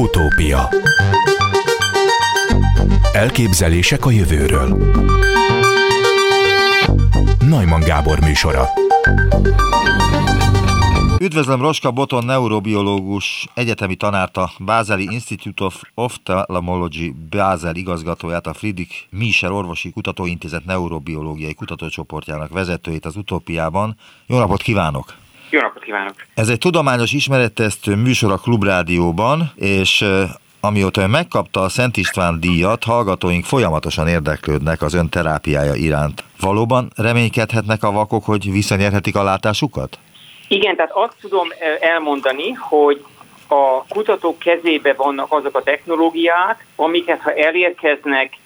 Utópia Elképzelések a jövőről Najman Gábor műsora Üdvözlöm Roska Boton neurobiológus egyetemi tanárta, Bázeli Institute of Ophthalmology Bázel igazgatóját, a Friedrich Miser Orvosi Kutatóintézet neurobiológiai kutatócsoportjának vezetőjét az utópiában. Jó napot kívánok! Jó napot kívánok! Ez egy tudományos ismerettesztő műsor a Klubrádióban, és amióta ön megkapta a Szent István díjat, hallgatóink folyamatosan érdeklődnek az ön terápiája iránt. Valóban reménykedhetnek a vakok, hogy visszanyerhetik a látásukat? Igen, tehát azt tudom elmondani, hogy a kutatók kezébe vannak azok a technológiák, amiket ha elérkeznek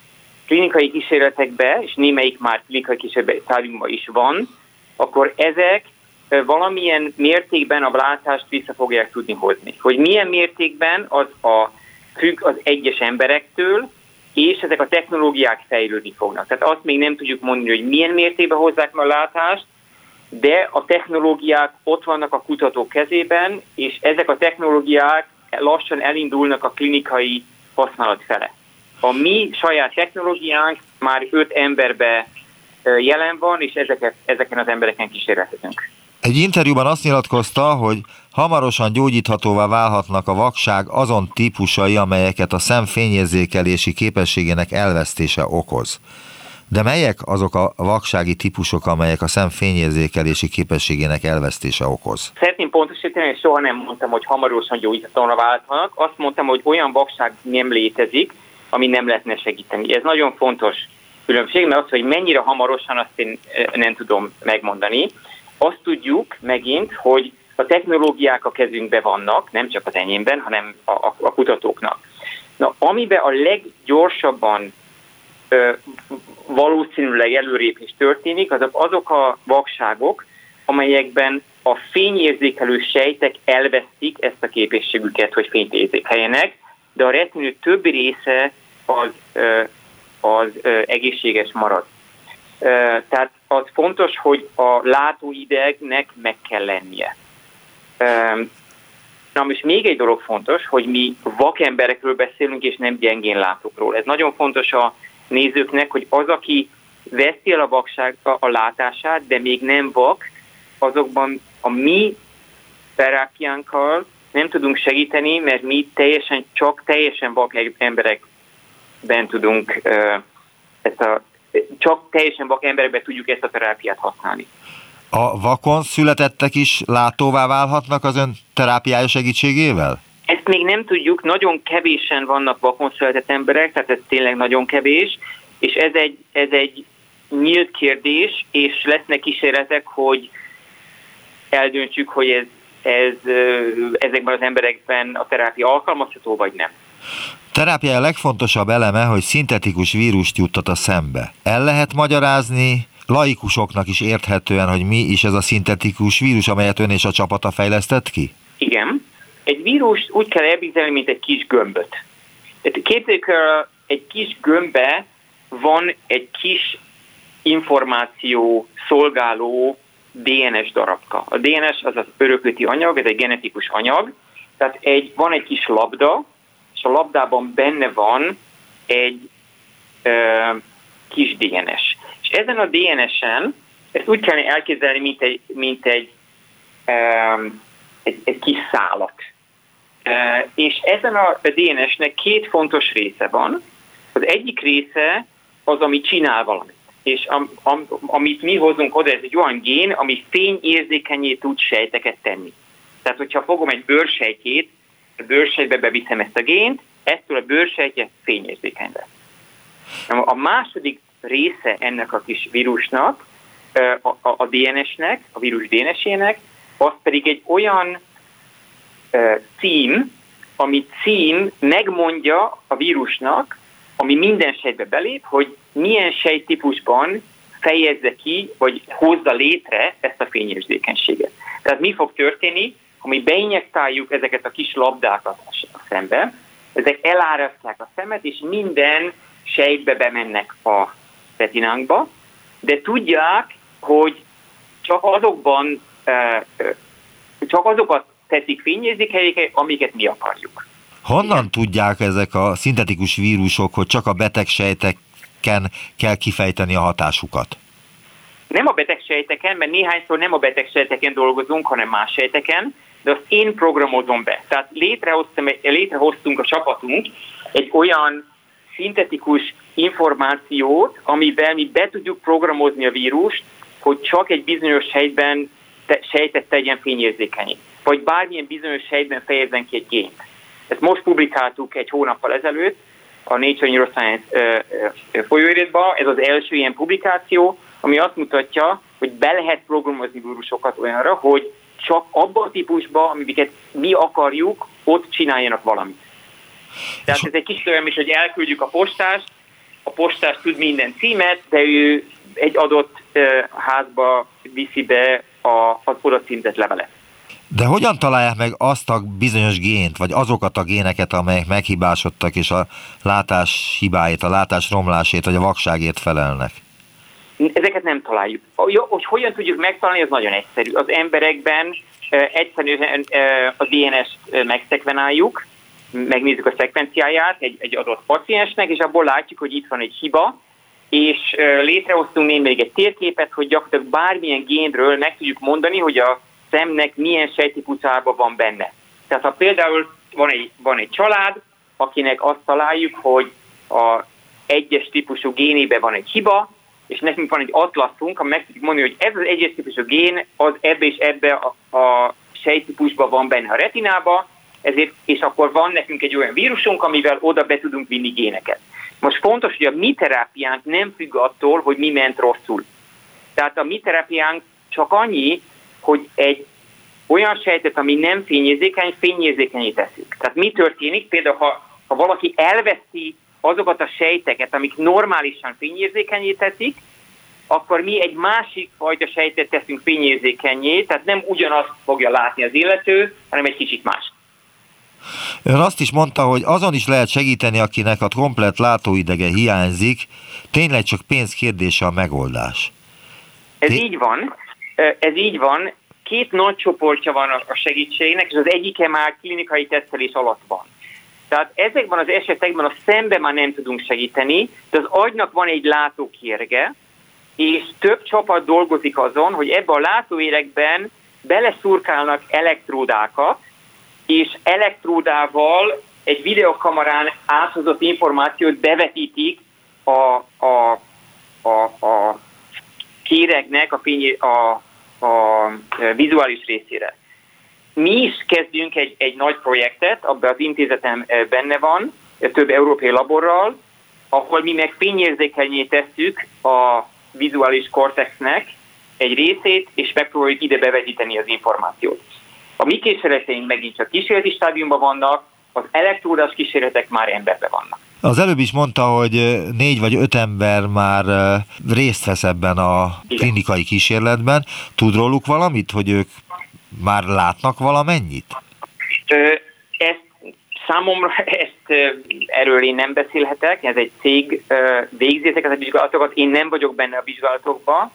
klinikai kísérletekbe, és némelyik már klinikai kísérletben is van, akkor ezek valamilyen mértékben a látást vissza fogják tudni hozni. Hogy milyen mértékben az a függ az egyes emberektől, és ezek a technológiák fejlődni fognak. Tehát azt még nem tudjuk mondani, hogy milyen mértékben hozzák meg a látást, de a technológiák ott vannak a kutatók kezében, és ezek a technológiák lassan elindulnak a klinikai használat fele. A mi saját technológiánk már öt emberbe jelen van, és ezeket, ezeken az embereken kísérletezünk. Egy interjúban azt nyilatkozta, hogy hamarosan gyógyíthatóvá válhatnak a vakság azon típusai, amelyeket a szem fényérzékelési képességének elvesztése okoz. De melyek azok a vaksági típusok, amelyek a szem fényérzékelési képességének elvesztése okoz? Szeretném pontosítani, hogy soha nem mondtam, hogy hamarosan gyógyíthatóvá válhatnak. Azt mondtam, hogy olyan vakság nem létezik, ami nem lehetne segíteni. Ez nagyon fontos különbség, mert az, hogy mennyire hamarosan, azt én nem tudom megmondani. Azt tudjuk megint, hogy a technológiák a kezünkben vannak, nem csak az enyémben, hanem a, a, a kutatóknak. Na, amiben a leggyorsabban ö, valószínűleg előrépés történik, azok azok a vakságok, amelyekben a fényérzékelő sejtek elvesztik ezt a képességüket, hogy fényt érzékeljenek, de a retinő többi része az, az egészséges marad. Tehát az fontos, hogy a látóidegnek meg kell lennie. Na most még egy dolog fontos, hogy mi vakemberekről beszélünk, és nem gyengén látókról. Ez nagyon fontos a nézőknek, hogy az, aki veszi el a vakság a látását, de még nem vak, azokban a mi terápiánkkal nem tudunk segíteni, mert mi teljesen, csak teljesen vak emberekben tudunk ezt a, csak teljesen vak emberekben tudjuk ezt a terápiát használni. A vakon születettek is látóvá válhatnak az ön terápiája segítségével? Ezt még nem tudjuk, nagyon kevésen vannak vakon született emberek, tehát ez tényleg nagyon kevés, és ez egy, ez egy nyílt kérdés, és lesznek kísérletek, hogy eldöntsük, hogy ez, ez, ezekben az emberekben a terápia alkalmazható, vagy nem. Terápia a legfontosabb eleme, hogy szintetikus vírust juttat a szembe. El lehet magyarázni laikusoknak is érthetően, hogy mi is ez a szintetikus vírus, amelyet ön és a csapata fejlesztett ki? Igen. Egy vírus úgy kell elbizonyítani, mint egy kis gömböt. Képzeljük, egy kis gömbbe van egy kis információ szolgáló DNS darabka. A DNS az az örökleti anyag, ez egy genetikus anyag, tehát egy, van egy kis labda, és a labdában benne van egy ö, kis DNS. És ezen a DNS-en, ezt úgy kellene elképzelni, mint egy, mint egy, ö, egy, egy kis szálat. Ö, és ezen a DNS-nek két fontos része van. Az egyik része az, ami csinál valamit és am, am, amit mi hozunk oda, ez egy olyan gén, ami fényérzékenyé tud sejteket tenni. Tehát, hogyha fogom egy bőrsejtjét, a bőrsejtbe beviszem ezt a gént, ettől a bőrsejtje fényérzékeny lesz. A második része ennek a kis vírusnak, a, a, a DNS-nek, a vírus DNS-ének, az pedig egy olyan uh, cím, ami cím megmondja a vírusnak, ami minden sejtbe belép, hogy milyen sejttípusban fejezze ki, vagy hozza létre ezt a fényérzékenységet. Tehát mi fog történni, mi beinjektáljuk ezeket a kis labdákat a szembe, ezek elárasztják a szemet, és minden sejtbe bemennek a retinánkba, de tudják, hogy csak azokban, csak azokat teszik fényérzékenyeket, amiket mi akarjuk. Honnan tudják ezek a szintetikus vírusok, hogy csak a betegsejteken kell kifejteni a hatásukat? Nem a betegsejteken, mert néhányszor nem a betegsejteken dolgozunk, hanem más sejteken, de azt én programozom be. Tehát létrehoztam, létrehoztunk a csapatunk egy olyan szintetikus információt, amivel mi be tudjuk programozni a vírust, hogy csak egy bizonyos sejtben te, sejtet tegyen fényérzékenyé, vagy bármilyen bizonyos sejtben fejezzen ki egy gént. Ezt most publikáltuk egy hónappal ezelőtt a Nature Neuroscience folyóiratba, ez az első ilyen publikáció, ami azt mutatja, hogy be lehet programozni vírusokat olyanra, hogy csak abban a típusban, amiket mi akarjuk, ott csináljanak valamit. Tehát ez egy kicsit olyan is, hogy elküldjük a postást, a postás tud minden címet, de ő egy adott házba viszi be a, az oda címzett levelet. De hogyan találják meg azt a bizonyos gént, vagy azokat a géneket, amelyek meghibásodtak, és a látás hibáit, a látás romlásét, vagy a vakságért felelnek? Ezeket nem találjuk. Hogy hogyan tudjuk megtalálni, az nagyon egyszerű. Az emberekben egyszerűen a DNS-t megszekvenáljuk, megnézzük a szekvenciáját egy, egy adott paciensnek, és abból látjuk, hogy itt van egy hiba, és létrehoztunk még, egy térképet, hogy gyakorlatilag bármilyen génről meg tudjuk mondani, hogy a szemnek milyen sejtípuszában van benne. Tehát ha például van egy, van egy család, akinek azt találjuk, hogy a egyes típusú génében van egy hiba, és nekünk van egy atlaszunk, ami meg tudjuk mondani, hogy ez az egyes típusú gén az ebbe és ebbe a, a sejtípusban van benne a retinába, ezért, és akkor van nekünk egy olyan vírusunk, amivel oda be tudunk vinni géneket. Most fontos, hogy a mi terápiánk nem függ attól, hogy mi ment rosszul. Tehát a mi terápiánk csak annyi, hogy egy olyan sejtet, ami nem fényérzékeny, fényérzékenyé teszik. Tehát mi történik? Például, ha, ha valaki elveszi azokat a sejteket, amik normálisan fényérzékenyé teszik, akkor mi egy másik fajta sejtet teszünk fényérzékenyé, tehát nem ugyanazt fogja látni az illető, hanem egy kicsit más. Ön azt is mondta, hogy azon is lehet segíteni, akinek a komplet látóidege hiányzik, tényleg csak pénz kérdése a megoldás. Ez Té- így van, ez így van. Két nagy csoportja van a segítségnek, és az egyike már klinikai tesztelés alatt van. Tehát ezekben az esetekben a szembe már nem tudunk segíteni, de az agynak van egy látókérge, és több csapat dolgozik azon, hogy ebbe a látóérekben beleszurkálnak elektródákat, és elektródával egy videokamerán áthozott információt bevetítik a, a, a, a kéregnek a, fény, a, a vizuális részére. Mi is kezdünk egy, egy nagy projektet, abban az intézetem eh, benne van, több európai laborral, ahol mi meg fényérzékenyé tesszük a vizuális kortexnek egy részét, és megpróbáljuk ide bevetíteni az információt. A mi kísérleteink megint csak kísérleti stádiumban vannak, az elektródás kísérletek már emberben vannak. Az előbb is mondta, hogy négy vagy öt ember már részt vesz ebben a klinikai kísérletben. Tud róluk valamit, hogy ők már látnak valamennyit? Ezt számomra ezt erről én nem beszélhetek, ez egy cég végzi ezeket a vizsgálatokat, én nem vagyok benne a vizsgálatokban,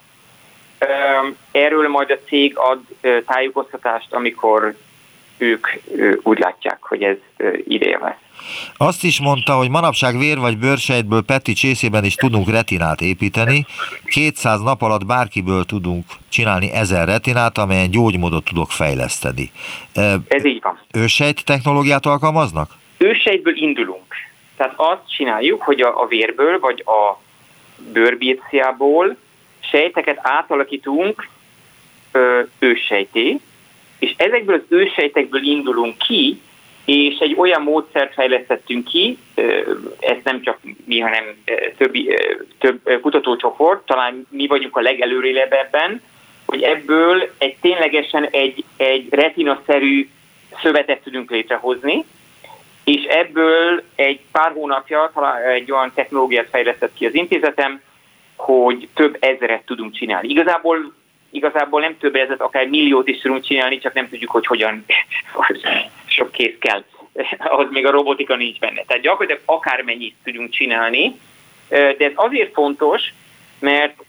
Erről majd a cég ad tájékoztatást, amikor ők úgy látják, hogy ez ideje lesz. Azt is mondta, hogy manapság vér vagy bőrsejtből Peti csészében is tudunk retinát építeni. 200 nap alatt bárkiből tudunk csinálni ezer retinát, amelyen gyógymódot tudok fejleszteni. Ez így van. Ősejt technológiát alkalmaznak? Ősejtből indulunk. Tehát azt csináljuk, hogy a, a vérből vagy a bőrbírciából sejteket átalakítunk ö, őssejté, és ezekből az őssejtekből indulunk ki, és egy olyan módszert fejlesztettünk ki, ez nem csak mi, hanem többi, több kutatócsoport, talán mi vagyunk a legelőrélebb ebben, hogy ebből egy ténylegesen egy, egy retinaszerű szövetet tudunk létrehozni, és ebből egy pár hónapja talán egy olyan technológiát fejlesztett ki az intézetem, hogy több ezeret tudunk csinálni. Igazából, igazából nem több ezeret, akár milliót is tudunk csinálni, csak nem tudjuk, hogy hogyan sok kész kell. Ahhoz még a robotika nincs benne. Tehát gyakorlatilag akármennyit tudunk csinálni, de ez azért fontos, mert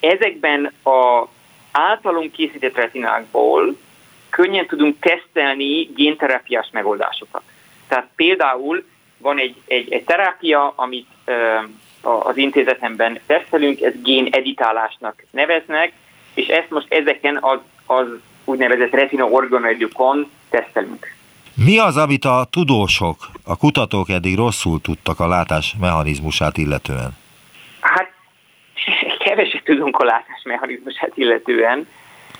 ezekben a általunk készített retinákból könnyen tudunk tesztelni génterápiás megoldásokat. Tehát például van egy, egy, egy terápia, amit az intézetemben tesztelünk, ez géneditálásnak neveznek, és ezt most ezeken az, az úgynevezett retina organoidokon tesztelünk. Mi az, amit a tudósok, a kutatók eddig rosszul tudtak a látás mechanizmusát illetően? Hát keveset tudunk a látás mechanizmusát illetően,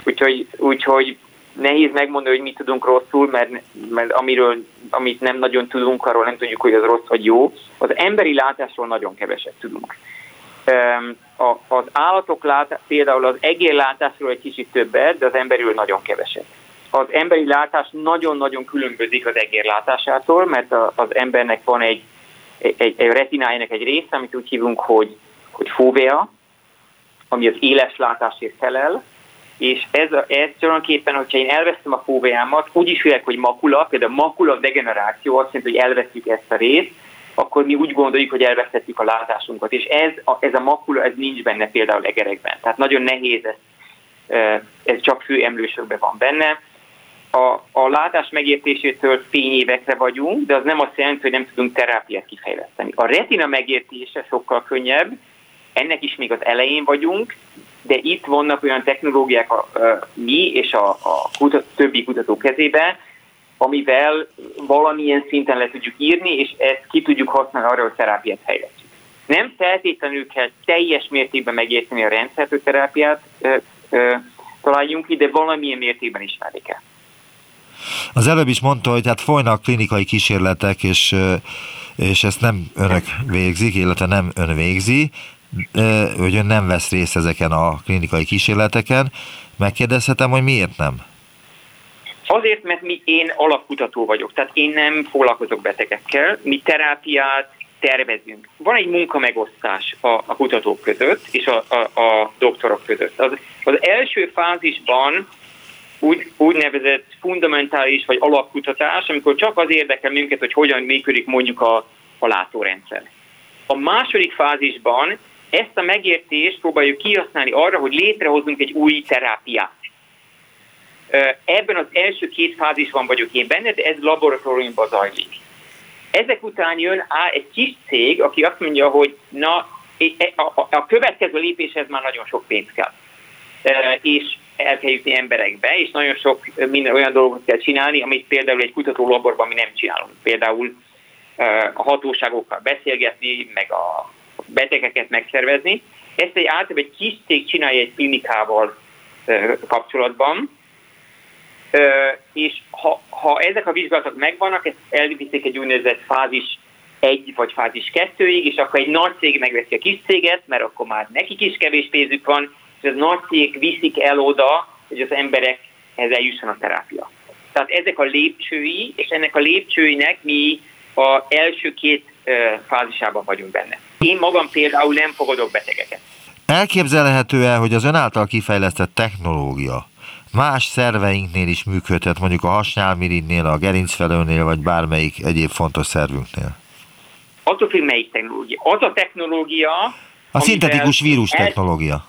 úgyhogy, úgyhogy nehéz megmondani, hogy mit tudunk rosszul, mert, mert amiről, amit nem nagyon tudunk, arról nem tudjuk, hogy az rossz vagy jó. Az emberi látásról nagyon keveset tudunk. Az állatok lát, például az egérlátásról egy kicsit többet, de az emberről nagyon keveset. Az emberi látás nagyon-nagyon különbözik az egérlátásától, mert az embernek van egy, egy, egy retinájának egy része, amit úgy hívunk, hogy, hogy fóvea, ami az éles látásért felel, és ez, ez tulajdonképpen, hogyha én elvesztem a fóveámat, úgy is félek, hogy makula, például makula degeneráció azt jelenti, hogy elvesztjük ezt a részt, akkor mi úgy gondoljuk, hogy elvesztettük a látásunkat. És ez a, ez a makula, ez nincs benne például egerekben. Tehát nagyon nehéz ez, ez csak fő emlősökben van benne. A, a látás megértésétől fényévekre vagyunk, de az nem azt jelenti, hogy nem tudunk terápiát kifejleszteni. A retina megértése sokkal könnyebb, ennek is még az elején vagyunk, de itt vannak olyan technológiák a, a, mi és a, a kutat, többi kutató kezében, amivel valamilyen szinten le tudjuk írni, és ezt ki tudjuk használni arra, hogy terápiát fejlesztjük. Nem feltétlenül kell teljes mértékben megérteni a rendszertő terápiát ö, ö, találjunk ki, de valamilyen mértékben ismerni kell. Az előbb is mondta, hogy hát folynak klinikai kísérletek, és, és ezt nem önök végzik, illetve nem ön végzi, hogy ön nem vesz részt ezeken a klinikai kísérleteken. Megkérdezhetem, hogy miért nem? Azért, mert mi, én alapkutató vagyok, tehát én nem foglalkozok betegekkel, mi terápiát tervezünk. Van egy munkamegosztás a, a kutatók között és a, a, a doktorok között. Az, az első fázisban úgy, úgynevezett fundamentális vagy alapkutatás, amikor csak az érdekel minket, hogy hogyan működik mondjuk a, a látórendszer. A második fázisban ezt a megértést próbáljuk kihasználni arra, hogy létrehozunk egy új terápiát. Ebben az első két fázisban vagyok én benne, de ez laboratóriumban zajlik. Ezek után jön á, egy kis cég, aki azt mondja, hogy na, a következő lépéshez már nagyon sok pénz kell. És el kell jutni emberekbe, és nagyon sok minden olyan dolgot kell csinálni, amit például egy kutató laborban mi nem csinálunk. Például a hatóságokkal beszélgetni, meg a betegeket megszervezni. Ezt egy általában egy kis cég csinálja egy klinikával kapcsolatban, és ha, ha ezek a vizsgálatok megvannak, ezt elviszik egy úgynevezett fázis egy vagy fázis kettőig, és akkor egy nagy cég megveszi a kis céget, mert akkor már nekik is kevés pénzük van, és az nagy cég viszik el oda, hogy az emberekhez eljusson a terápia. Tehát ezek a lépcsői, és ennek a lépcsőinek mi a első két fázisában vagyunk benne. Én magam például nem fogadok betegeket. Elképzelhető-e, hogy az ön által kifejlesztett technológia más szerveinknél is működhet, mondjuk a hasnyálmirigynél, a gerincfelőnél, vagy bármelyik egyéb fontos szervünknél? Attól függ, melyik technológia. Az a technológia... A szintetikus vírus technológia.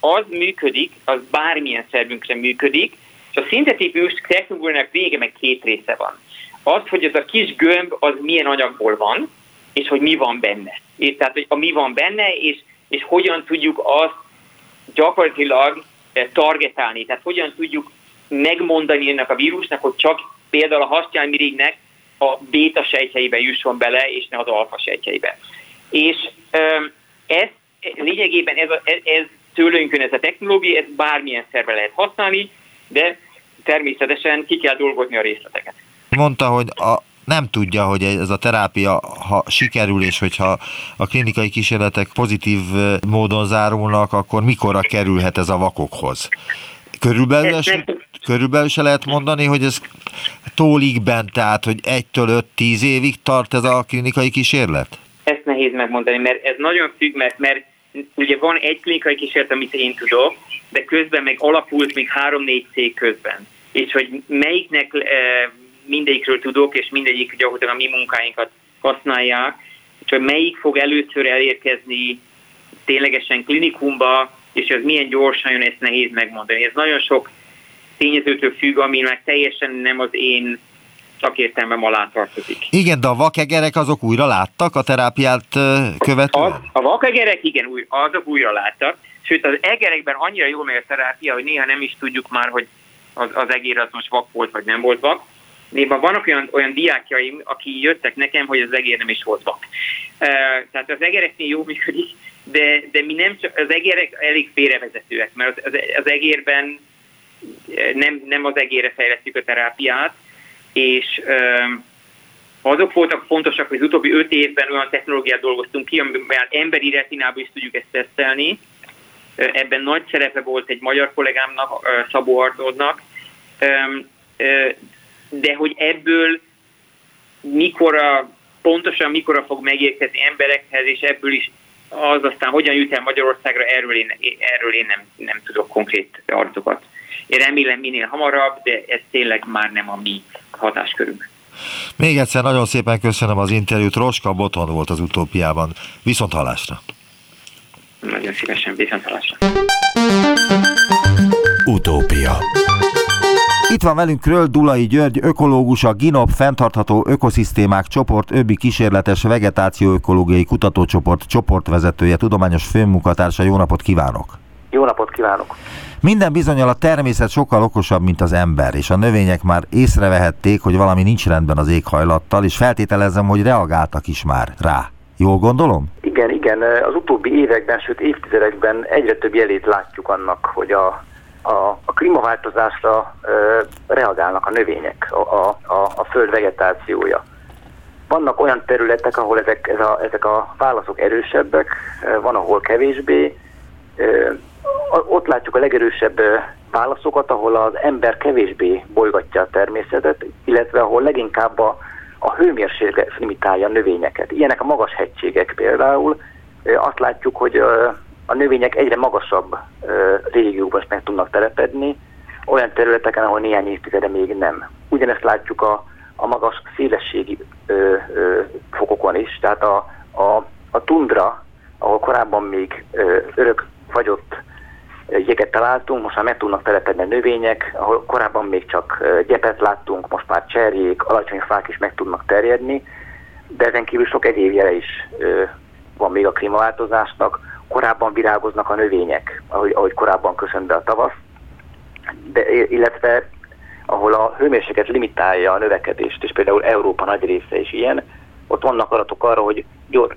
Az működik, az bármilyen szervünkre működik, és a szintetikus technológiának vége meg két része van. Az, hogy ez a kis gömb, az milyen anyagból van, és hogy mi van benne. És tehát, hogy a mi van benne, és, és hogyan tudjuk azt gyakorlatilag targetálni, tehát hogyan tudjuk megmondani ennek a vírusnak, hogy csak például a hasnyálmirigynek a béta sejtjeibe jusson bele, és ne az alfa sejtjeibe. És ez lényegében ez, a, ez tőlünk ez a technológia, ez bármilyen szerve lehet használni, de természetesen ki kell dolgozni a részleteket. Mondta, hogy a, nem tudja, hogy ez a terápia, ha sikerül, és hogyha a klinikai kísérletek pozitív módon zárulnak, akkor mikorra kerülhet ez a vakokhoz? Körülbelül, se, körülbelül se lehet mondani, hogy ez tólikben, tehát hogy 1-től 5-10 évig tart ez a klinikai kísérlet? Ezt nehéz megmondani, mert ez nagyon függ, mert, mert ugye van egy klinikai kísérlet, amit én tudok, de közben meg alapult még három-négy cég közben. És hogy melyiknek mindegyikről tudok, és mindegyik gyakorlatilag a mi munkáinkat használják, hogy melyik fog először elérkezni ténylegesen klinikumba, és ez milyen gyorsan jön, ezt nehéz megmondani. Ez nagyon sok tényezőtől függ, ami meg teljesen nem az én szakértelmem alá tartozik. Igen, de a vakegerek azok újra láttak a terápiát követően? Az, a vakegerek igen, új, azok újra láttak, sőt az egerekben annyira jól megy a terápia, hogy néha nem is tudjuk már, hogy az, az egér az most vak volt, vagy nem volt vak. Néha vannak olyan, olyan diákjaim, akik jöttek nekem, hogy az egér nem is volt vak. Uh, tehát az egereknél jó működik, de, de mi nem csak, az egérek elég félrevezetőek, mert az, az, az egérben nem, nem az egére fejlesztjük a terápiát, és um, azok voltak fontosak, hogy az utóbbi öt évben olyan technológiát dolgoztunk ki, amivel emberi retinában is tudjuk ezt tesztelni. Ebben nagy szerepe volt egy magyar kollégámnak, Szabó Arnoldnak, de hogy ebből mikor a, pontosan mikor fog megérkezni emberekhez, és ebből is az aztán hogyan jut el Magyarországra, erről én, erről én nem, nem tudok konkrét adatokat. Én remélem minél hamarabb, de ez tényleg már nem a mi hatáskörünk. Még egyszer nagyon szépen köszönöm az interjút. Roska Boton volt az utópiában. Viszont hallásra. Nagyon szívesen, viszont hallásra. Utópia itt van velünk Kröll Dulai György, ökológus, a GINOP fenntartható ökoszisztémák csoport, öbbi kísérletes vegetációökológiai kutatócsoport csoportvezetője, tudományos főmunkatársa. Jó napot kívánok! Jó napot kívánok! Minden bizonyal a természet sokkal okosabb, mint az ember, és a növények már észrevehették, hogy valami nincs rendben az éghajlattal, és feltételezem, hogy reagáltak is már rá. Jól gondolom? Igen, igen. Az utóbbi években, sőt évtizedekben egyre több jelét látjuk annak, hogy a a, a klímaváltozásra ö, reagálnak a növények, a, a, a föld vegetációja. Vannak olyan területek, ahol ezek, ez a, ezek a válaszok erősebbek, van, ahol kevésbé. Ö, ott látjuk a legerősebb válaszokat, ahol az ember kevésbé bolygatja a természetet, illetve ahol leginkább a, a hőmérséklet limitálja a növényeket. Ilyenek a magas hegységek például. Azt látjuk, hogy a növények egyre magasabb ö, régióban is meg tudnak telepedni, olyan területeken, ahol néhány évtizede még nem. Ugyanezt látjuk a, a magas szélességi ö, ö, fokokon is, tehát a, a, a tundra, ahol korábban még ö, örök fagyott jeget találtunk, most már meg tudnak telepedni növények, ahol korábban még csak gyepet láttunk, most már cserjék, alacsony fák is meg tudnak terjedni, de ezen kívül sok egyéb jele is ö, van még a klímaváltozásnak, korábban virágoznak a növények, ahogy, ahogy korábban köszönt be a tavasz, de, illetve ahol a hőmérséklet limitálja a növekedést, és például Európa nagy része is ilyen, ott vannak adatok arra, hogy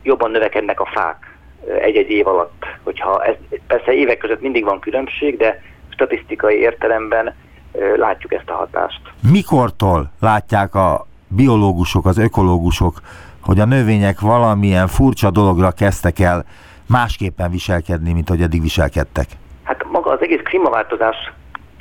jobban növekednek a fák egy-egy év alatt. Hogyha ez, persze évek között mindig van különbség, de statisztikai értelemben látjuk ezt a hatást. Mikortól látják a biológusok, az ökológusok, hogy a növények valamilyen furcsa dologra kezdtek el másképpen viselkedni, mint ahogy eddig viselkedtek? Hát maga az egész klímaváltozás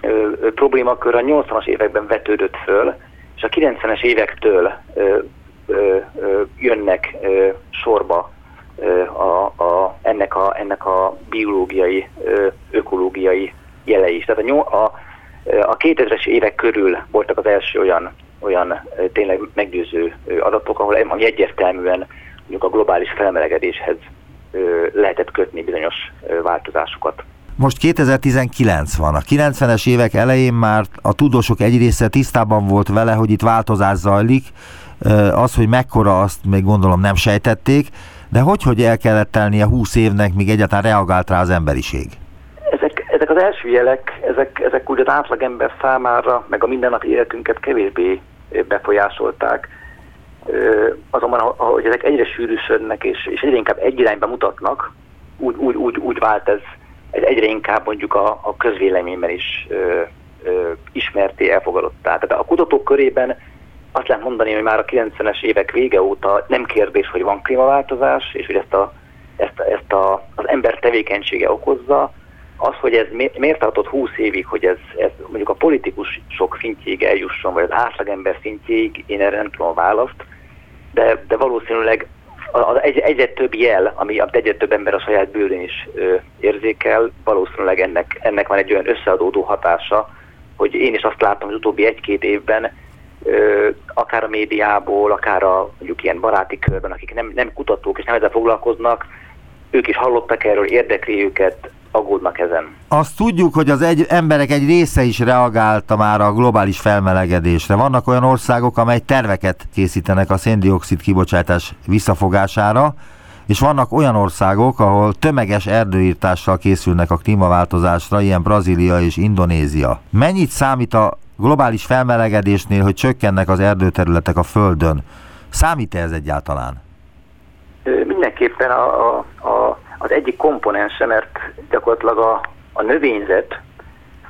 ö, ö, problémakör a 80-as években vetődött föl, és a 90-es évektől ö, ö, ö, jönnek ö, sorba ö, a, a, ennek, a, ennek a biológiai, ö, ökológiai jelei is. Tehát a, a, a 2000-es évek körül voltak az első olyan, olyan tényleg meggyőző adatok, ahol egyértelműen mondjuk a globális felmelegedéshez lehetett kötni bizonyos változásokat. Most 2019 van. A 90-es évek elején már a tudósok egy része tisztában volt vele, hogy itt változás zajlik. Az, hogy mekkora, azt még gondolom nem sejtették, de hogy, hogy el kellett telnie 20 évnek, míg egyáltalán reagált rá az emberiség? Ezek, ezek az első jelek, ezek, ezek úgy az átlagember számára, meg a mindennapi életünket kevésbé befolyásolták azonban ahogy ezek egyre sűrűsödnek és, és egyre inkább egy irányba mutatnak, úgy, úgy, úgy, úgy vált ez, ez egyre inkább mondjuk a, a közvéleményben is ö, ö, ismerté, elfogadottá. Tehát a kutatók körében azt lehet mondani, hogy már a 90-es évek vége óta nem kérdés, hogy van klímaváltozás, és hogy ezt, a, ezt, ezt a, az ember tevékenysége okozza, az, hogy ez miért tartott 20 évig, hogy ez, ez mondjuk a politikus sok szintjéig eljusson, vagy az átlagember szintjéig, én erre nem tudom a választ, de, de valószínűleg az egy, egyre több jel, ami egyre több ember a saját bőrén is ö, érzékel, valószínűleg ennek, ennek van egy olyan összeadódó hatása, hogy én is azt látom az utóbbi egy-két évben, ö, akár a médiából, akár a mondjuk ilyen baráti körben, akik nem, nem kutatók és nem ezzel foglalkoznak, ők is hallottak erről, érdekli őket, aggódnak ezen. Azt tudjuk, hogy az egy, emberek egy része is reagálta már a globális felmelegedésre. Vannak olyan országok, amely terveket készítenek a széndiokszid kibocsátás visszafogására, és vannak olyan országok, ahol tömeges erdőírtással készülnek a klímaváltozásra, ilyen Brazília és Indonézia. Mennyit számít a globális felmelegedésnél, hogy csökkennek az erdőterületek a Földön? Számít-e ez egyáltalán? Mindenképpen a, a, a, az egyik komponense, mert gyakorlatilag a, a növényzet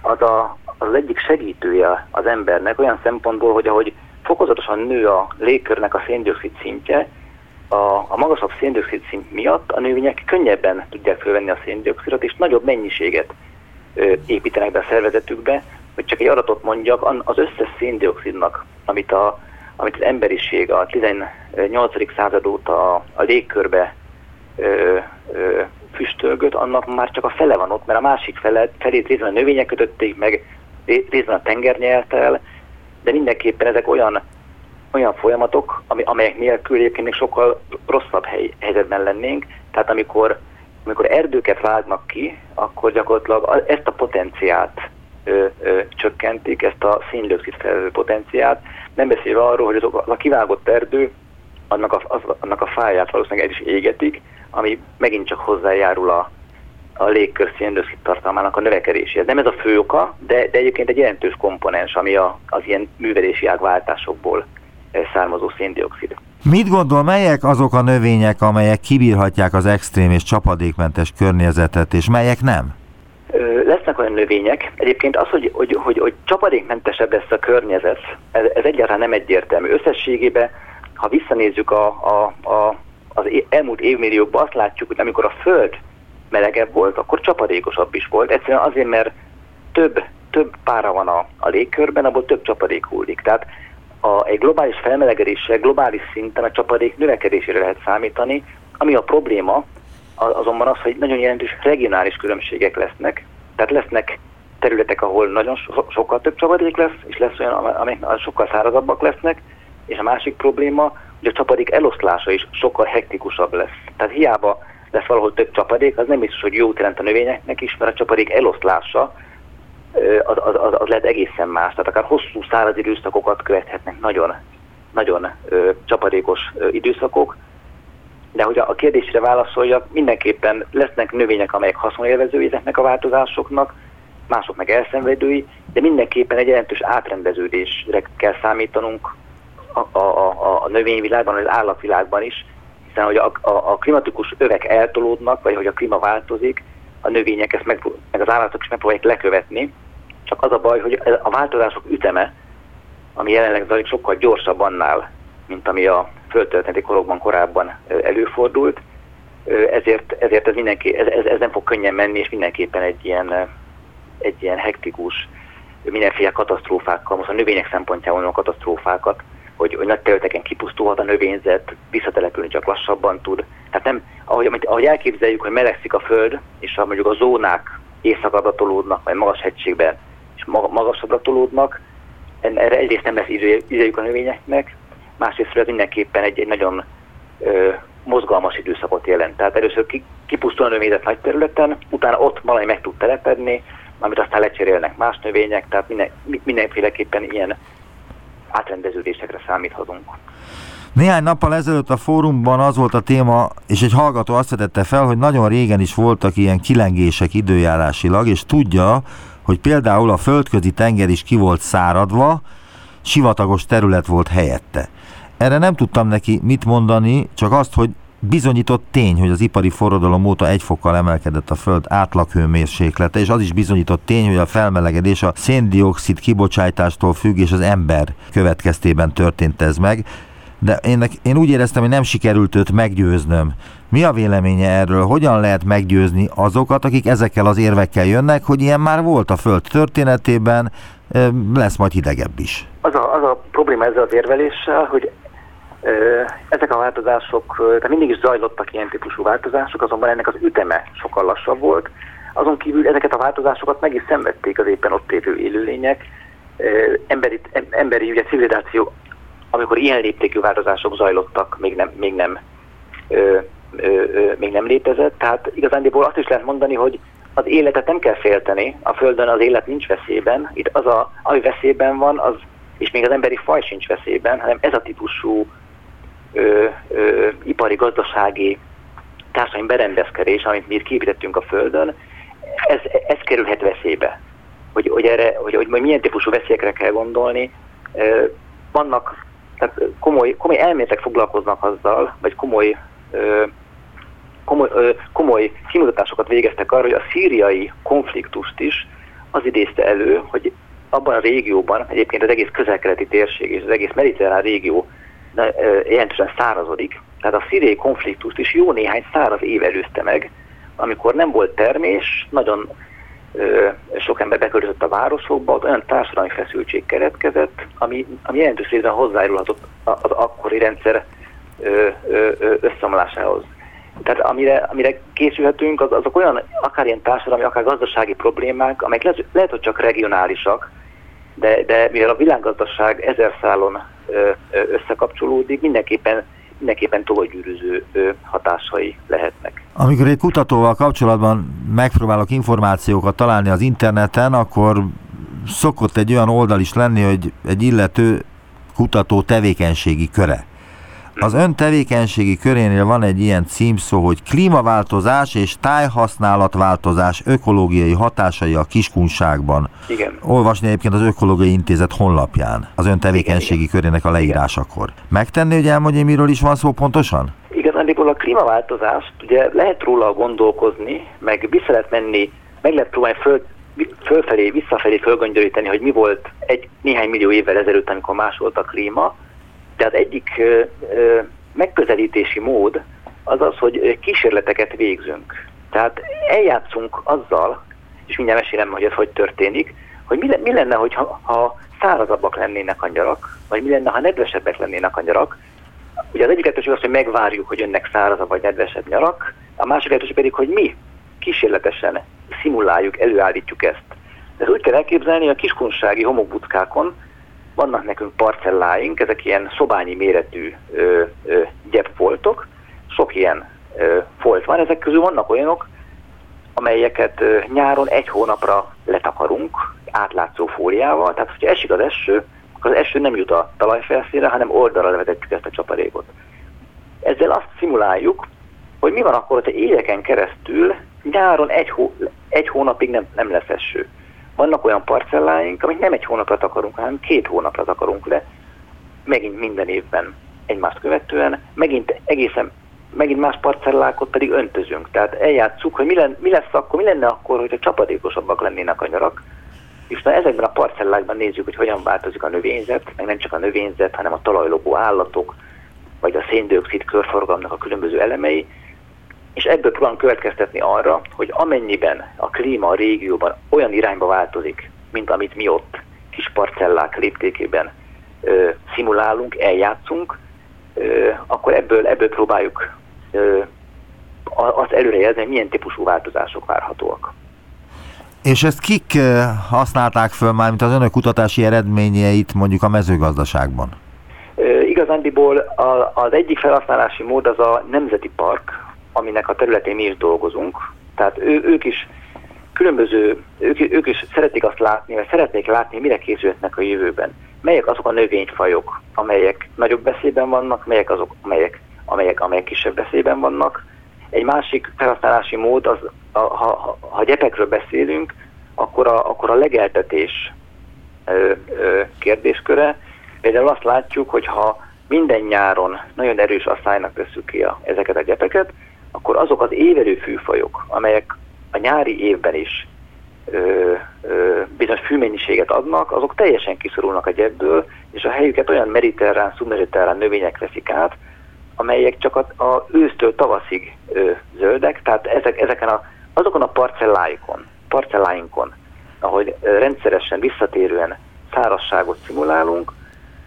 az, a, az egyik segítője az embernek olyan szempontból, hogy ahogy fokozatosan nő a légkörnek a széndiokszid szintje, a, a magasabb széndiokszid szint miatt a növények könnyebben tudják fölvenni a széndiokszidot, és nagyobb mennyiséget ö, építenek be a szervezetükbe, hogy csak egy adatot mondjak, az összes széndiokszidnak, amit, a, amit az emberiség a 18. század óta a, a légkörbe ö, ö, füstölgött, annak már csak a fele van ott, mert a másik fele, felét részben a növények kötötték meg, részben a tenger nyelte el, de mindenképpen ezek olyan olyan folyamatok, ami, amelyek nélkül egyébként még sokkal rosszabb hely, helyzetben lennénk. Tehát amikor, amikor erdőket vágnak ki, akkor gyakorlatilag ezt a potenciát ö, ö, csökkentik, ezt a széndiokszid felvő potenciát, nem beszélve arról, hogy az a kivágott erdő, annak a, az, annak a fáját valószínűleg el is égetik, ami megint csak hozzájárul a, a légkör széndiokszid tartalmának a növekedéséhez. Nem ez a fő oka, de, de egyébként egy jelentős komponens, ami a, az ilyen művelési ágváltásokból származó széndiokszid. Mit gondol, melyek azok a növények, amelyek kibírhatják az extrém és csapadékmentes környezetet, és melyek nem? Lesznek olyan növények. Egyébként az, hogy, hogy, hogy, hogy csapadékmentesebb lesz a környezet, ez, ez egyáltalán nem egyértelmű. Összességében, ha visszanézzük a, a, a, az elmúlt évmilliókban, azt látjuk, hogy amikor a Föld melegebb volt, akkor csapadékosabb is volt. Egyszerűen azért, mert több, több pára van a, a légkörben, abból több csapadék hullik. Tehát a, egy globális felmelegedéssel globális szinten a csapadék növekedésére lehet számítani, ami a probléma, azonban az, hogy nagyon jelentős regionális különbségek lesznek, tehát lesznek területek, ahol nagyon so, sokkal több csapadék lesz, és lesz olyan, amelyek sokkal szárazabbak lesznek, és a másik probléma, hogy a csapadék eloszlása is sokkal hektikusabb lesz. Tehát hiába lesz valahol több csapadék, az nem biztos, hogy jót jelent a növényeknek is, mert a csapadék eloszlása az, az, az, az lehet egészen más. Tehát akár hosszú száraz időszakokat követhetnek nagyon, nagyon ö, csapadékos ö, időszakok, de hogy a, kérdésre válaszoljak, mindenképpen lesznek növények, amelyek haszonélvezői ezeknek a változásoknak, mások meg elszenvedői, de mindenképpen egy jelentős átrendeződésre kell számítanunk a, a, a, a növényvilágban, az állatvilágban is, hiszen hogy a, a, a klimatikus övek eltolódnak, vagy hogy a klíma változik, a növények ezt meg, meg az állatok is megpróbálják lekövetni, csak az a baj, hogy a változások üteme, ami jelenleg zajlik, sokkal gyorsabb annál, mint ami a földtörténeti korokban korábban előfordult, ezért, ezért ez, mindenki, ez, ez, nem fog könnyen menni, és mindenképpen egy ilyen, egy ilyen hektikus, mindenféle katasztrófákkal, most a növények szempontjából a katasztrófákat, hogy, hogy nagy területeken kipusztulhat a növényzet, visszatelepülni csak lassabban tud. Tehát nem, ahogy, ahogy elképzeljük, hogy melegszik a föld, és ha mondjuk a zónák éjszakabbra tolódnak, vagy magas hegységben, és magasabbra tolódnak, erre egyrészt nem lesz idejük a növényeknek, másrészt ez mindenképpen egy, egy nagyon ö, mozgalmas időszakot jelent. Tehát először ki, kipusztul a növényzet nagy területen, utána ott valami meg tud telepedni, amit aztán lecserélnek más növények, tehát minden, mindenféleképpen ilyen átrendeződésekre számíthatunk. Néhány nappal ezelőtt a fórumban az volt a téma, és egy hallgató azt vetette fel, hogy nagyon régen is voltak ilyen kilengések időjárásilag, és tudja, hogy például a földközi tenger is ki volt száradva, sivatagos terület volt helyette. Erre nem tudtam neki mit mondani, csak azt, hogy bizonyított tény, hogy az ipari forradalom óta egy fokkal emelkedett a Föld átlaghőmérséklete, és az is bizonyított tény, hogy a felmelegedés a széndiokszid kibocsátástól függ, és az ember következtében történt ez meg. De én, én úgy éreztem, hogy nem sikerült őt meggyőznöm. Mi a véleménye erről? Hogyan lehet meggyőzni azokat, akik ezekkel az érvekkel jönnek, hogy ilyen már volt a Föld történetében, lesz majd hidegebb is? Az a, az a probléma ezzel az érveléssel, hogy ezek a változások, tehát mindig is zajlottak ilyen típusú változások, azonban ennek az üteme sokkal lassabb volt. Azon kívül ezeket a változásokat meg is szenvedték az éppen ott élő élőlények. Emberi, emberi ugye civilizáció, amikor ilyen léptékű változások zajlottak, még nem, még nem, még nem létezett. Tehát igazándiból azt is lehet mondani, hogy az életet nem kell félteni, a Földön az élet nincs veszélyben, itt az, a, ami veszélyben van, az, és még az emberi faj sincs veszélyben, hanem ez a típusú ö, ö, ipari, gazdasági, társadalmi berendezkedés, amit mi itt képítettünk a Földön, ez, ez kerülhet veszélybe. Hogy, hogy, erre, hogy, hogy milyen típusú veszélyekre kell gondolni. Vannak, tehát komoly, komoly elméletek foglalkoznak azzal, vagy komoly komoly, komoly kimutatásokat végeztek arra, hogy a szíriai konfliktust is az idézte elő, hogy abban a régióban, egyébként az egész közelkeleti térség és az egész mediterrán régió jelentősen szárazodik, tehát a szíriai konfliktust is jó néhány száraz év előzte meg, amikor nem volt termés, nagyon ö, sok ember beköltözött a városokba, ott olyan társadalmi feszültség keretkezett, ami, ami jelentős részben hozzájárulhatott az akkori rendszer ö, ö, összeomlásához. Tehát amire, amire készülhetünk, az, azok olyan akár ilyen társadalmi, akár gazdasági problémák, amelyek lehet, lehet hogy csak regionálisak, de, de mivel a világgazdaság ezer szálon összekapcsolódik, mindenképpen mindenképpen tovagyűrűző hatásai lehetnek. Amikor egy kutatóval kapcsolatban megpróbálok információkat találni az interneten, akkor szokott egy olyan oldal is lenni, hogy egy illető kutató tevékenységi köre. Az ön tevékenységi körénél van egy ilyen címszó, hogy klímaváltozás és tájhasználatváltozás ökológiai hatásai a kiskunságban. Igen. Olvasni egyébként az Ökológiai Intézet honlapján, az ön tevékenységi igen, körének a leírásakor. Megtenni, hogy elmondja, miről is van szó pontosan? Igazándiból a klímaváltozást ugye lehet róla gondolkozni, meg vissza lehet menni, meg lehet próbálni föl, fölfelé, visszafelé fölgöngyöríteni, hogy mi volt egy néhány millió évvel ezelőtt, amikor más volt a klíma, az egyik megközelítési mód az az, hogy kísérleteket végzünk. Tehát eljátszunk azzal, és mindjárt mesélem, hogy ez hogy történik, hogy mi, mi lenne, hogyha, ha szárazabbak lennének a nyarak, vagy mi lenne, ha nedvesebbek lennének a nyarak. Ugye az egyik lehetőség az, hogy megvárjuk, hogy jönnek szárazabb vagy nedvesebb nyarak, a másik lehetőség pedig, hogy mi kísérletesen szimuláljuk, előállítjuk ezt. Ez úgy kell elképzelni, a kiskunsági homokbutkákon vannak nekünk parcelláink, ezek ilyen szobányi méretű ö, ö, gyepfoltok, sok ilyen ö, folt van, ezek közül vannak olyanok, amelyeket ö, nyáron egy hónapra letakarunk átlátszó fóliával, tehát hogyha esik az eső, akkor az eső nem jut a talajfelszínre, hanem oldalra levetetjük ezt a csapadékot. Ezzel azt szimuláljuk, hogy mi van akkor, hogyha éveken keresztül nyáron egy, hó, egy hónapig nem, nem lesz eső. Vannak olyan parcelláink, amit nem egy hónapra akarunk, hanem két hónapra akarunk le, megint minden évben egymást követően, megint egészen megint más parcellákat pedig öntözünk. Tehát eljátszuk, hogy mi, len, mi lesz akkor, mi lenne akkor, hogyha csapadékosabbak lennének a nyarak, és na ezekben a parcellákban nézzük, hogy hogyan változik a növényzet, meg nem csak a növényzet, hanem a talajlogó állatok, vagy a széndiokszid körforgalomnak a különböző elemei, és ebből próbálunk következtetni arra, hogy amennyiben a klíma a régióban olyan irányba változik, mint amit mi ott kis parcellák léptékében ö, szimulálunk, eljátszunk, ö, akkor ebből, ebből próbáljuk ö, azt előrejelzni, hogy milyen típusú változások várhatóak. És ezt kik használták föl már, mint az önök kutatási eredményeit mondjuk a mezőgazdaságban? Igazándiból az egyik felhasználási mód az a Nemzeti Park, aminek a területén mi is dolgozunk. Tehát ő, ők is különböző, ők, ők is szeretik azt látni, vagy szeretnék látni, mire készülhetnek a jövőben. Melyek azok a növényfajok, amelyek nagyobb veszélyben vannak, melyek azok, amelyek, amelyek, amelyek kisebb veszélyben vannak. Egy másik felhasználási mód, az, a, ha, ha, ha gyepekről beszélünk, akkor a, akkor a legeltetés ö, ö, kérdésköre. Például azt látjuk, hogy ha minden nyáron nagyon erős asszálynak tesszük ki a, ezeket a gyepeket, akkor azok az évelő fűfajok, amelyek a nyári évben is ö, ö, bizonyos fűmennyiséget adnak, azok teljesen kiszorulnak a gyebből, és a helyüket olyan mediterrán, szubmediterrán növények veszik át, amelyek csak a, a ősztől tavaszig ö, zöldek, tehát ezek, ezeken a, azokon a parcelláikon, parcelláinkon, ahogy rendszeresen, visszatérően szárazságot szimulálunk,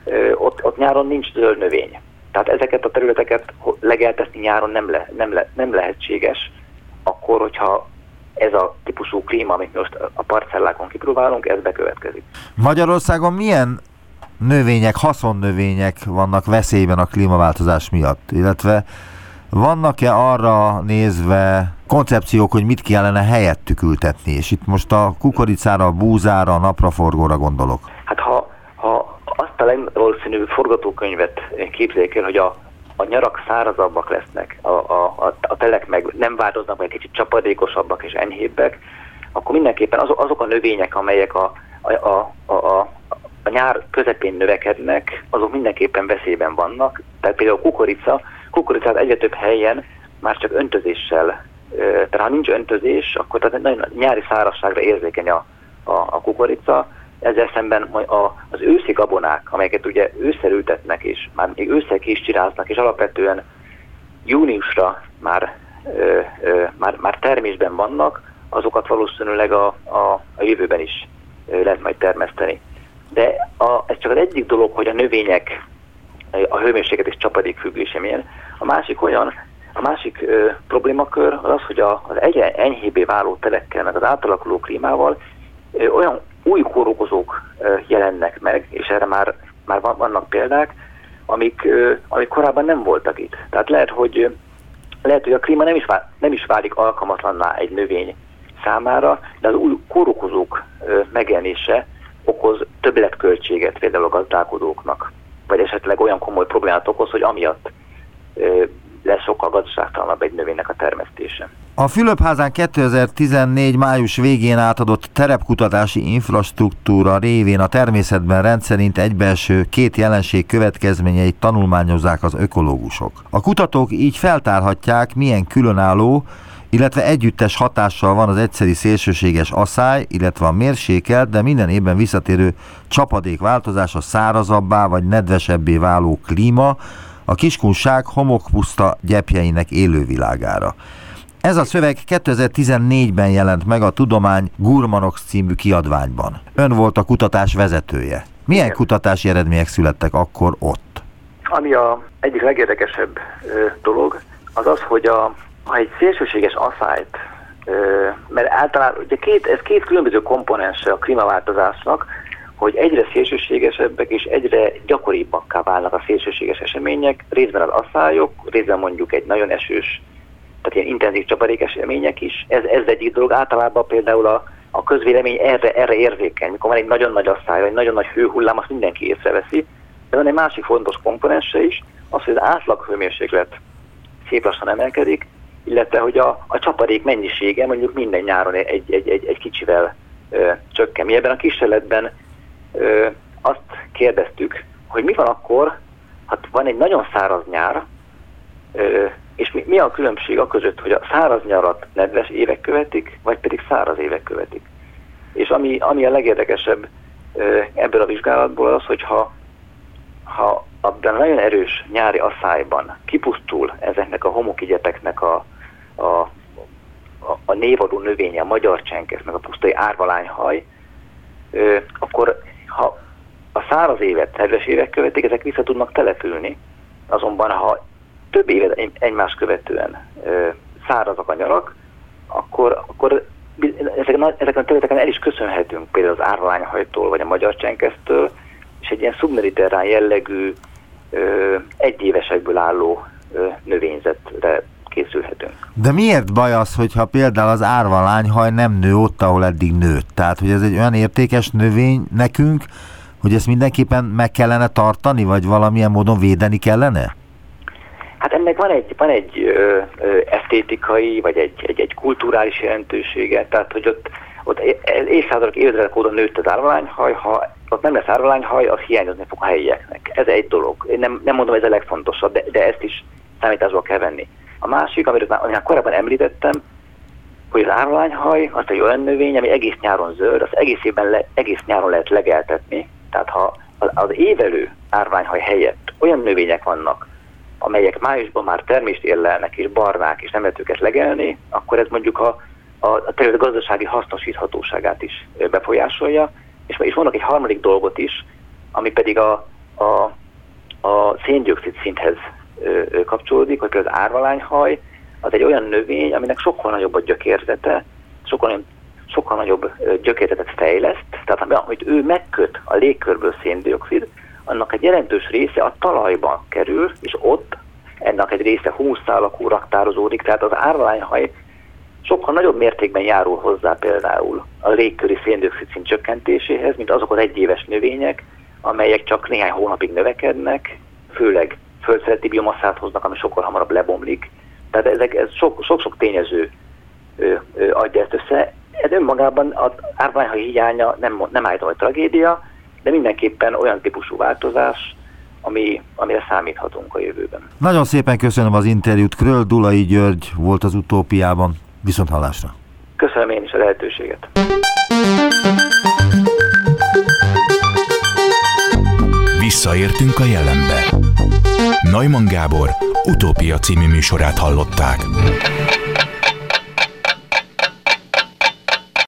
ö, ott, ott nyáron nincs zöld növény. Tehát ezeket a területeket legeltetni nyáron nem, le, nem, le, nem lehetséges, akkor, hogyha ez a típusú klíma, amit most a parcellákon kipróbálunk, ez bekövetkezik. Magyarországon milyen növények, haszonnövények vannak veszélyben a klímaváltozás miatt, illetve Vannak-e arra nézve koncepciók, hogy mit kellene helyettük ültetni? És itt most a kukoricára, a búzára, a napraforgóra gondolok. Hát ha, ha azt a legvalószínűbb forgatókönyvet képzeljük el, hogy a, a nyarak szárazabbak lesznek, a, a, a, a telek meg nem változnak, vagy kicsit csapadékosabbak és enyhébbek, akkor mindenképpen azok, azok a növények, amelyek a, a, a, a, a nyár közepén növekednek, azok mindenképpen veszélyben vannak. Tehát például a kukorica, kukoricát egyre több helyen már csak öntözéssel, tehát ha nincs öntözés, akkor tehát nagyon nyári szárazságra érzékeny a, a, a kukorica, ezzel szemben a, az őszi gabonák, amelyeket ugye ősszel ültetnek, és már még ősszel is csinálnak, és alapvetően júniusra már, ö, ö, már, már termésben vannak, azokat valószínűleg a, a, a jövőben is lehet majd termeszteni. De a, ez csak az egyik dolog, hogy a növények a hőmérséklet és csapadék függése milyen. A másik olyan, a másik ö, problémakör az az, hogy a, az egyre enyhébbé váló telekkel, meg az átalakuló klímával ö, olyan új kórokozók jelennek meg, és erre már, már vannak példák, amik, amik korábban nem voltak itt. Tehát lehet, hogy lehet, hogy a klíma nem is, nem is válik alkalmatlanná egy növény számára, de az új kórokozók megjelenése okoz többletköltséget például a gazdálkodóknak, vagy esetleg olyan komoly problémát okoz, hogy amiatt lesz sokkal gazdaságtalanabb egy növénynek a termesztése. A Fülöpházán 2014. május végén átadott terepkutatási infrastruktúra révén a természetben rendszerint egybeeső két jelenség következményeit tanulmányozzák az ökológusok. A kutatók így feltárhatják, milyen különálló, illetve együttes hatással van az egyszeri szélsőséges asszály, illetve a mérsékelt, de minden évben visszatérő csapadék változás a szárazabbá vagy nedvesebbé váló klíma, a kiskunság homokpuszta gyepjeinek élővilágára. Ez a szöveg 2014-ben jelent meg a Tudomány Gurmanox című kiadványban. Ön volt a kutatás vezetője. Milyen Igen. kutatási eredmények születtek akkor ott? Ami a egyik legérdekesebb ö, dolog, az az, hogy a ha egy szélsőséges asszályt, mert általában ugye két, ez két különböző komponense a klímaváltozásnak, hogy egyre szélsőségesebbek és egyre gyakoribbakká válnak a szélsőséges események, részben az asszályok, részben mondjuk egy nagyon esős, tehát ilyen intenzív csapadék események is. Ez, ez egyik dolog. Általában például a, a közvélemény erre, erre érzékeny. Mikor van egy nagyon nagy asszály, vagy nagyon nagy hőhullám, azt mindenki észreveszi. De van egy másik fontos komponense is, az, hogy az átlag hőmérséklet szép lassan emelkedik, illetve hogy a, a csapadék mennyisége mondjuk minden nyáron egy, egy, egy, egy kicsivel ö, csökken. Mi ebben a kísérletben ö, azt kérdeztük, hogy mi van akkor, hát van egy nagyon száraz nyár, ö, és mi, mi a különbség a között, hogy a száraz nyarat nedves évek követik, vagy pedig száraz évek követik. És ami, ami a legérdekesebb ebből a vizsgálatból az, hogy ha, ha abban nagyon erős nyári asszályban kipusztul ezeknek a homokigyepeknek a, a, a, a névadó növénye, a magyar csenkesz, meg a pusztai árvalányhaj, akkor ha a száraz évet, nedves évek követik, ezek vissza tudnak települni. Azonban, ha több évet egymás követően szárazak a nyarak, akkor, akkor ezeken, a, ezeken a területeken el is köszönhetünk például az árvalányhajtól, vagy a magyar csenkesztől, és egy ilyen szubmediterrán jellegű ö, egyévesekből álló növényzetre készülhetünk. De miért baj az, hogyha például az árvalányhaj nem nő ott, ahol eddig nőtt? Tehát, hogy ez egy olyan értékes növény nekünk, hogy ezt mindenképpen meg kellene tartani, vagy valamilyen módon védeni kellene? Hát ennek van egy, van egy ö, ö, esztétikai, vagy egy, egy, egy kulturális jelentősége, tehát hogy ott, ott évszázadok, évtizedek óta nőtt az árvalányhaj, ha ott nem lesz árvalányhaj, az hiányozni fog a helyieknek. Ez egy dolog. Én nem, nem mondom, ez a legfontosabb, de, de ezt is számításba kell venni. A másik, amit már, már korábban említettem, hogy az árványhaj az egy olyan növény, ami egész nyáron zöld, az egész, évben le, egész nyáron lehet legeltetni. Tehát ha az, az évelő árványhaj helyett olyan növények vannak, amelyek májusban már termést érlelnek és barnák, és nem lehet őket legelni, akkor ez mondjuk a, a, a terület gazdasági hasznosíthatóságát is befolyásolja. És, és mondok egy harmadik dolgot is, ami pedig a, a, a széndiokszid szinthez kapcsolódik, hogy az árvalányhaj az egy olyan növény, aminek sokkal nagyobb a gyökérzete, sokkal, sokkal nagyobb gyökérzetet fejleszt, tehát amit ő megköt a légkörből széndiokszid, annak egy jelentős része a talajba kerül, és ott ennek egy része humuszálakú raktározódik, tehát az árványhaj sokkal nagyobb mértékben járul hozzá például a légköri széndiokszid szint csökkentéséhez, mint azok az egyéves növények, amelyek csak néhány hónapig növekednek, főleg földszereti biomasszát hoznak, ami sokkal hamarabb lebomlik. Tehát ezek, ez sok-sok tényező ö, ö, adja ezt össze. Ez önmagában az árványhaj hiánya nem, nem állítom, hogy tragédia, de mindenképpen olyan típusú változás, ami, amire számíthatunk a jövőben. Nagyon szépen köszönöm az interjút. Kröll Dulai György volt az utópiában. Viszont hallásra. Köszönöm én is a lehetőséget. Visszaértünk a jelenbe. Neumann Gábor utópia című műsorát hallották.